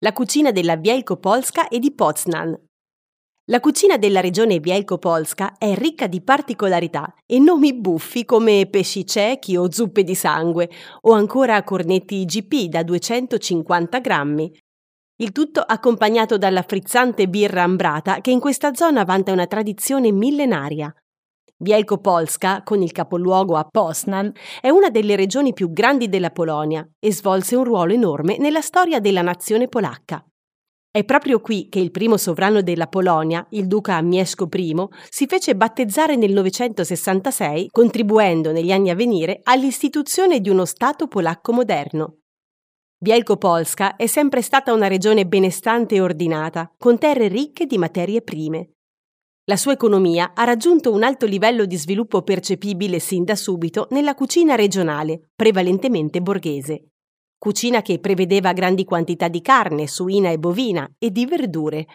la cucina della Wielkopolska e di Poznan. La cucina della regione Wielkopolska è ricca di particolarità e nomi buffi come pesci ciechi o zuppe di sangue o ancora cornetti IGP da 250 grammi. Il tutto accompagnato dalla frizzante birra ambrata che in questa zona vanta una tradizione millenaria. Wielkopolska, con il capoluogo a Poznan, è una delle regioni più grandi della Polonia e svolse un ruolo enorme nella storia della nazione polacca. È proprio qui che il primo sovrano della Polonia, il duca Mieszko I, si fece battezzare nel 966, contribuendo negli anni a venire all'istituzione di uno Stato polacco moderno. Wielkopolska è sempre stata una regione benestante e ordinata, con terre ricche di materie prime. La sua economia ha raggiunto un alto livello di sviluppo percepibile sin da subito nella cucina regionale, prevalentemente borghese cucina che prevedeva grandi quantità di carne, suina e bovina e di verdure.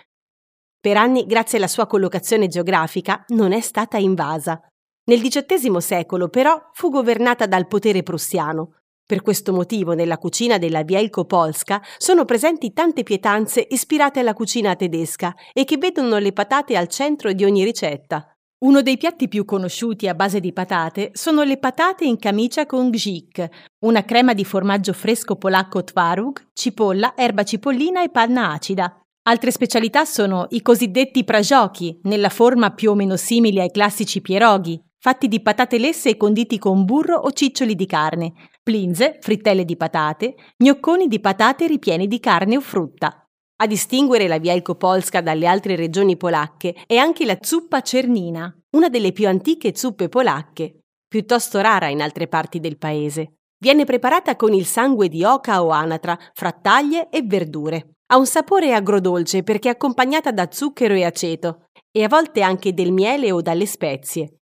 Per anni, grazie alla sua collocazione geografica, non è stata invasa. Nel XVIII secolo, però, fu governata dal potere prussiano. Per questo motivo, nella cucina della Wielkopolska sono presenti tante pietanze ispirate alla cucina tedesca e che vedono le patate al centro di ogni ricetta. Uno dei piatti più conosciuti a base di patate sono le patate in camicia con gzik, una crema di formaggio fresco polacco tvarug, cipolla, erba cipollina e panna acida. Altre specialità sono i cosiddetti prajoki, nella forma più o meno simile ai classici pieroghi, fatti di patate lesse e conditi con burro o ciccioli di carne, plinze, frittelle di patate, gnocconi di patate ripieni di carne o frutta. A distinguere la Wielkopolska dalle altre regioni polacche è anche la zuppa cernina, una delle più antiche zuppe polacche, piuttosto rara in altre parti del paese. Viene preparata con il sangue di oca o anatra, frattaglie e verdure. Ha un sapore agrodolce perché è accompagnata da zucchero e aceto e a volte anche del miele o dalle spezie.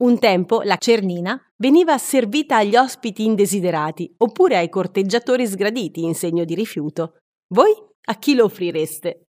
Un tempo la cernina veniva servita agli ospiti indesiderati oppure ai corteggiatori sgraditi in segno di rifiuto. Voi a chi lo offrireste?